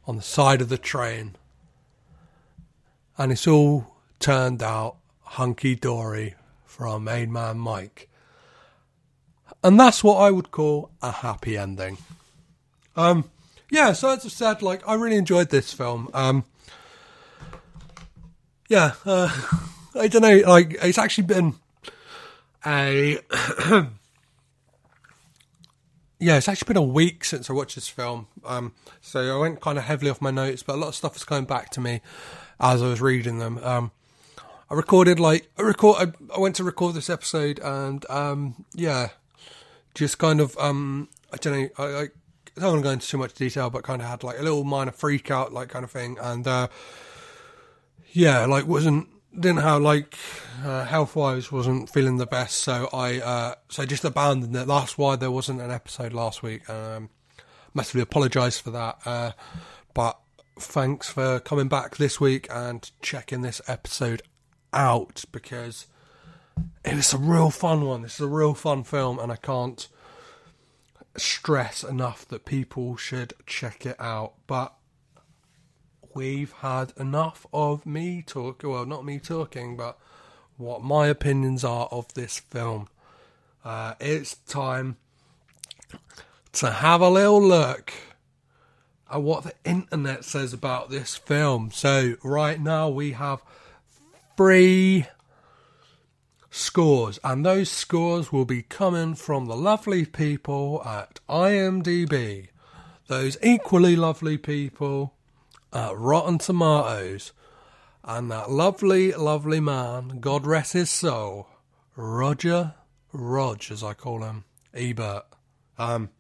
on the side of the train. And it's all turned out hunky dory for our main man Mike. And that's what I would call a happy ending. Um, yeah, so as I said, like I really enjoyed this film. Um, yeah, uh, I don't know, like it's actually been a yeah, it's actually been a week since I watched this film. Um, so I went kind of heavily off my notes, but a lot of stuff was coming back to me as I was reading them. Um, I recorded like I record. I, I, went to record this episode, and um, yeah, just kind of um, I don't know. I, I, don't want to go into too much detail, but kind of had like a little minor freak out, like kind of thing, and uh, yeah, like wasn't didn't have like uh, health wise wasn't feeling the best, so I uh, so just abandoned it. That's why there wasn't an episode last week. Um, massively apologise for that, uh, but thanks for coming back this week and checking this episode out because it was a real fun one. This is a real fun film, and I can't stress enough that people should check it out. But we've had enough of me talk. Well, not me talking, but what my opinions are of this film. Uh, it's time to have a little look at what the internet says about this film. So, right now we have three scores, and those scores will be coming from the lovely people at IMDb. Those equally lovely people at Rotten Tomatoes, and that lovely, lovely man, God rest his soul, Roger Rog, as I call him, Ebert. Um,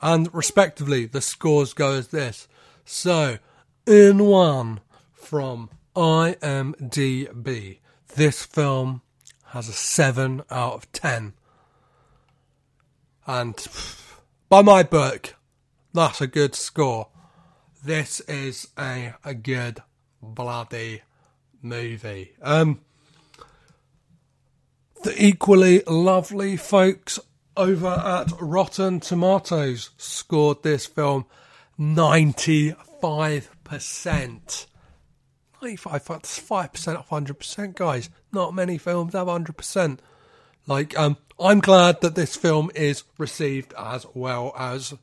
and respectively, the scores go as this. So, in one from IMDb, this film has a 7 out of 10. And by my book, that's a good score. This is a, a good bloody movie. Um, the equally lovely folks over at Rotten Tomatoes scored this film 95%. 95, that's 5% off 100%, guys. Not many films have 100%. Like, um, I'm glad that this film is received as well as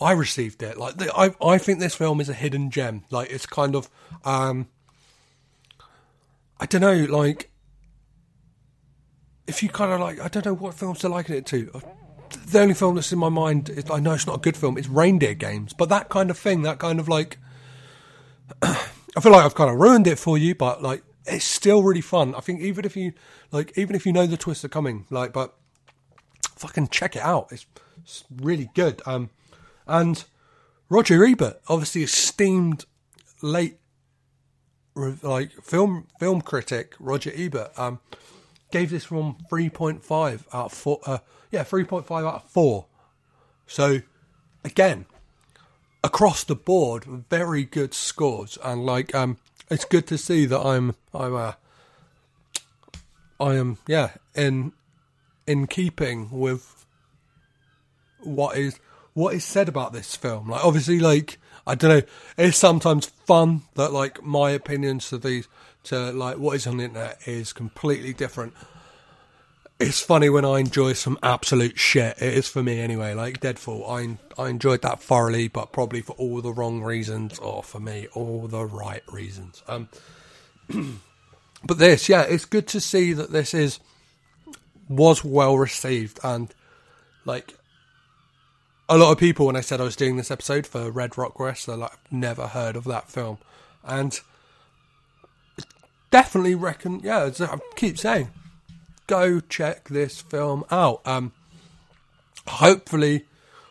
I received it. Like, the, I, I think this film is a hidden gem. Like, it's kind of, um, I don't know, like, if you kind of like, I don't know what films to liken it to. The only film that's in my mind, is, I know it's not a good film, it's Reindeer Games. But that kind of thing, that kind of like, I feel like I've kind of ruined it for you, but like, it's still really fun. I think even if you like, even if you know the twists are coming, like, but fucking check it out. It's, it's really good. Um, and Roger Ebert, obviously esteemed late like film film critic Roger Ebert, um, gave this one three point five out of four. Uh, yeah, three point five out of four. So again, across the board, very good scores, and like um, it's good to see that I'm I'm uh, I am yeah in in keeping with what is what is said about this film. Like, obviously, like I don't know, it's sometimes fun that like my opinions to these to like what is on the internet is completely different. It's funny when I enjoy some absolute shit. It is for me anyway. Like Deadfall, I I enjoyed that thoroughly, but probably for all the wrong reasons, or for me, all the right reasons. Um, but this, yeah, it's good to see that this is was well received and like a lot of people when I said I was doing this episode for Red Rock West, they're like, I've never heard of that film. And definitely reckon, yeah, I keep saying, go check this film out. Um, hopefully,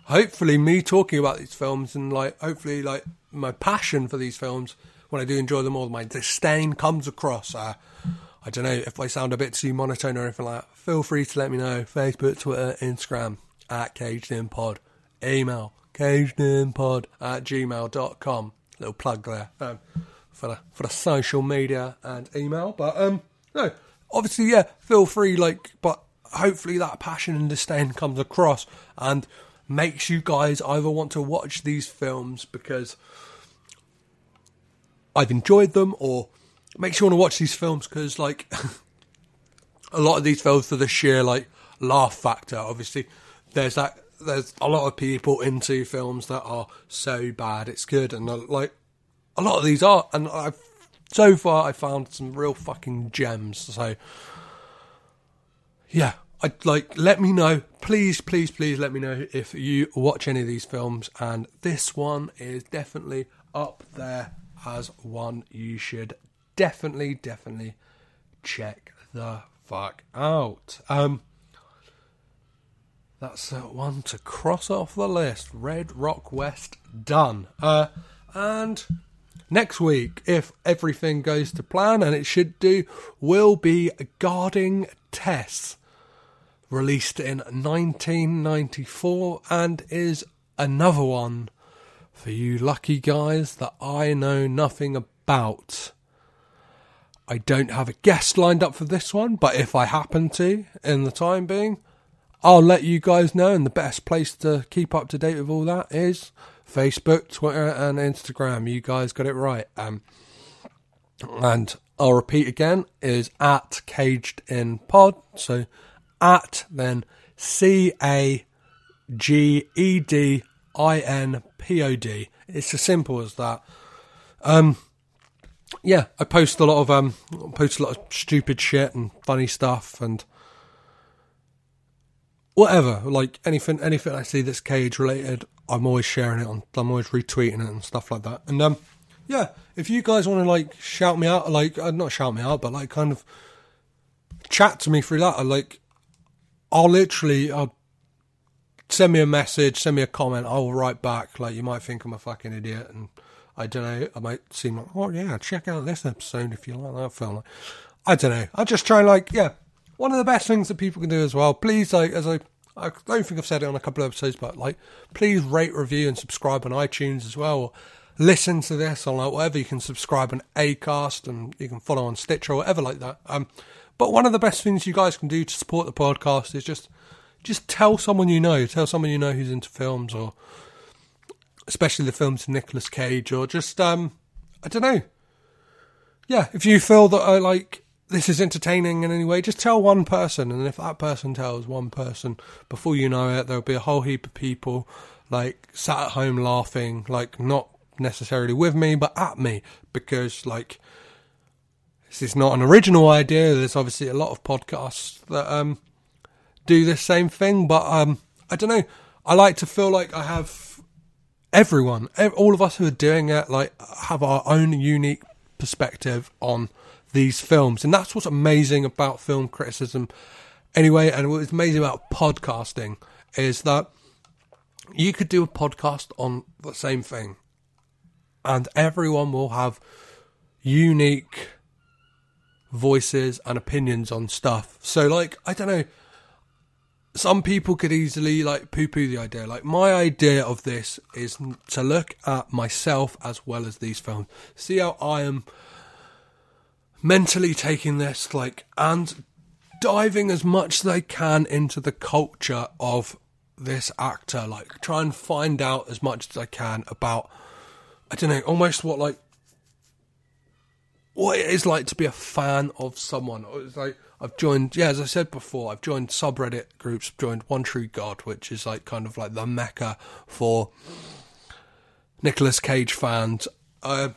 hopefully, me talking about these films and like, hopefully, like my passion for these films when I do enjoy them all, my disdain comes across. Uh, I don't know if I sound a bit too monotone or anything like that. Feel free to let me know. Facebook, Twitter, Instagram at Caged In Pod. Email cagedinpod at gmail.com. Little plug there um, for the for the social media and email. But um no, obviously yeah, feel free like but hopefully that passion and disdain comes across and makes you guys either want to watch these films because I've enjoyed them or makes you want to watch these films because like a lot of these films for the sheer like laugh factor obviously there's that there's a lot of people into films that are so bad it's good, and uh, like a lot of these are, and I've so far I found some real fucking gems. So yeah, I like let me know, please, please, please let me know if you watch any of these films, and this one is definitely up there as one you should definitely, definitely check the fuck out. Um, that's uh, one to cross off the list. Red Rock West done. Uh, and next week, if everything goes to plan, and it should do, will be Guarding Tess, released in 1994, and is another one for you lucky guys that I know nothing about. I don't have a guest lined up for this one, but if I happen to, in the time being, I'll let you guys know, and the best place to keep up to date with all that is Facebook, Twitter, and Instagram. You guys got it right. Um, and I'll repeat again is at Caged in Pod. So at then C A G E D I N P O D. It's as simple as that. Um, yeah, I post a lot of um, post a lot of stupid shit and funny stuff and whatever, like anything, anything I see that's cage related, I'm always sharing it on. I'm always retweeting it and stuff like that. And um, yeah, if you guys want to like shout me out, like uh, not shout me out, but like kind of chat to me through that, I like, I'll literally, I'll send me a message, send me a comment, I will write back. Like you might think I'm a fucking idiot, and I don't know, I might seem like, oh yeah, check out this episode if you like that film. I don't know. I just try like, yeah, one of the best things that people can do as well. Please, like as I, I don't think I've said it on a couple of episodes, but like, please rate, review, and subscribe on iTunes as well. Or listen to this on like whatever you can subscribe on Acast and you can follow on Stitcher or whatever like that. Um, but one of the best things you guys can do to support the podcast is just just tell someone you know, tell someone you know who's into films or especially the films of Nicolas Cage or just um I don't know. Yeah, if you feel that I like this is entertaining in any way, just tell one person, and if that person tells one person, before you know it, there'll be a whole heap of people like sat at home laughing, like not necessarily with me, but at me, because like this is not an original idea. There's obviously a lot of podcasts that um do this same thing, but um I don't know. I like to feel like I have everyone, all of us who are doing it, like have our own unique perspective on these films. And that's what's amazing about film criticism anyway, and what's amazing about podcasting is that you could do a podcast on the same thing and everyone will have unique voices and opinions on stuff. So like, I don't know, some people could easily like poo poo the idea. Like my idea of this is to look at myself as well as these films. See how I am mentally taking this, like, and diving as much as they can into the culture of this actor. Like, try and find out as much as I can about, I don't know, almost what, like, what it is like to be a fan of someone. It's like, I've joined, yeah, as I said before, I've joined subreddit groups, I've joined One True God, which is like kind of like the mecca for Nicolas Cage fans. Uh,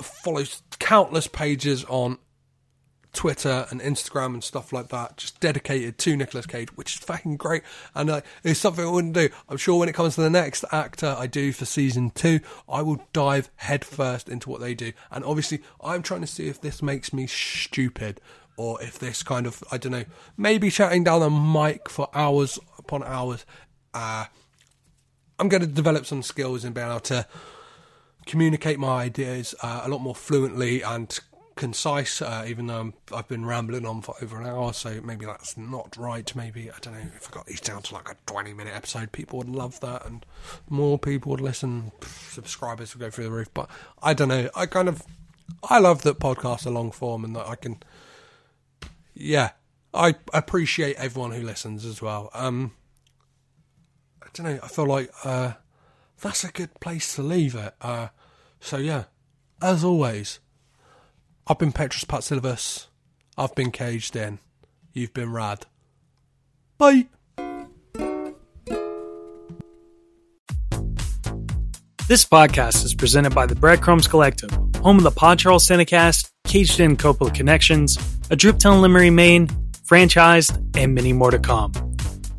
follows countless pages on Twitter and Instagram and stuff like that, just dedicated to Nicolas Cage, which is fucking great. And uh, it's something I wouldn't do. I'm sure when it comes to the next actor I do for season two, I will dive headfirst into what they do. And obviously, I'm trying to see if this makes me stupid or if this kind of, I don't know, maybe chatting down the mic for hours upon hours. Uh, I'm going to develop some skills and being able to communicate my ideas uh, a lot more fluently and concise, uh, even though i have been rambling on for over an hour, so maybe that's not right. Maybe, I don't know, if I got these down to like a 20 minute episode, people would love that and more people would listen, subscribers would go through the roof. But I don't know, I kind of, I love that podcasts are long form and that I can, yeah, I appreciate everyone who listens as well. Um, I don't know, I feel like uh, that's a good place to leave it. Uh, so yeah, as always, I've been Petros Patsilivas. I've been caged in. You've been rad. Bye.
This podcast is presented by the Breadcrumbs Collective, home of the Pod Charles Cinecast, Caged In Coppola Connections, A Driptown Limerick, Maine, franchised, and many more to come.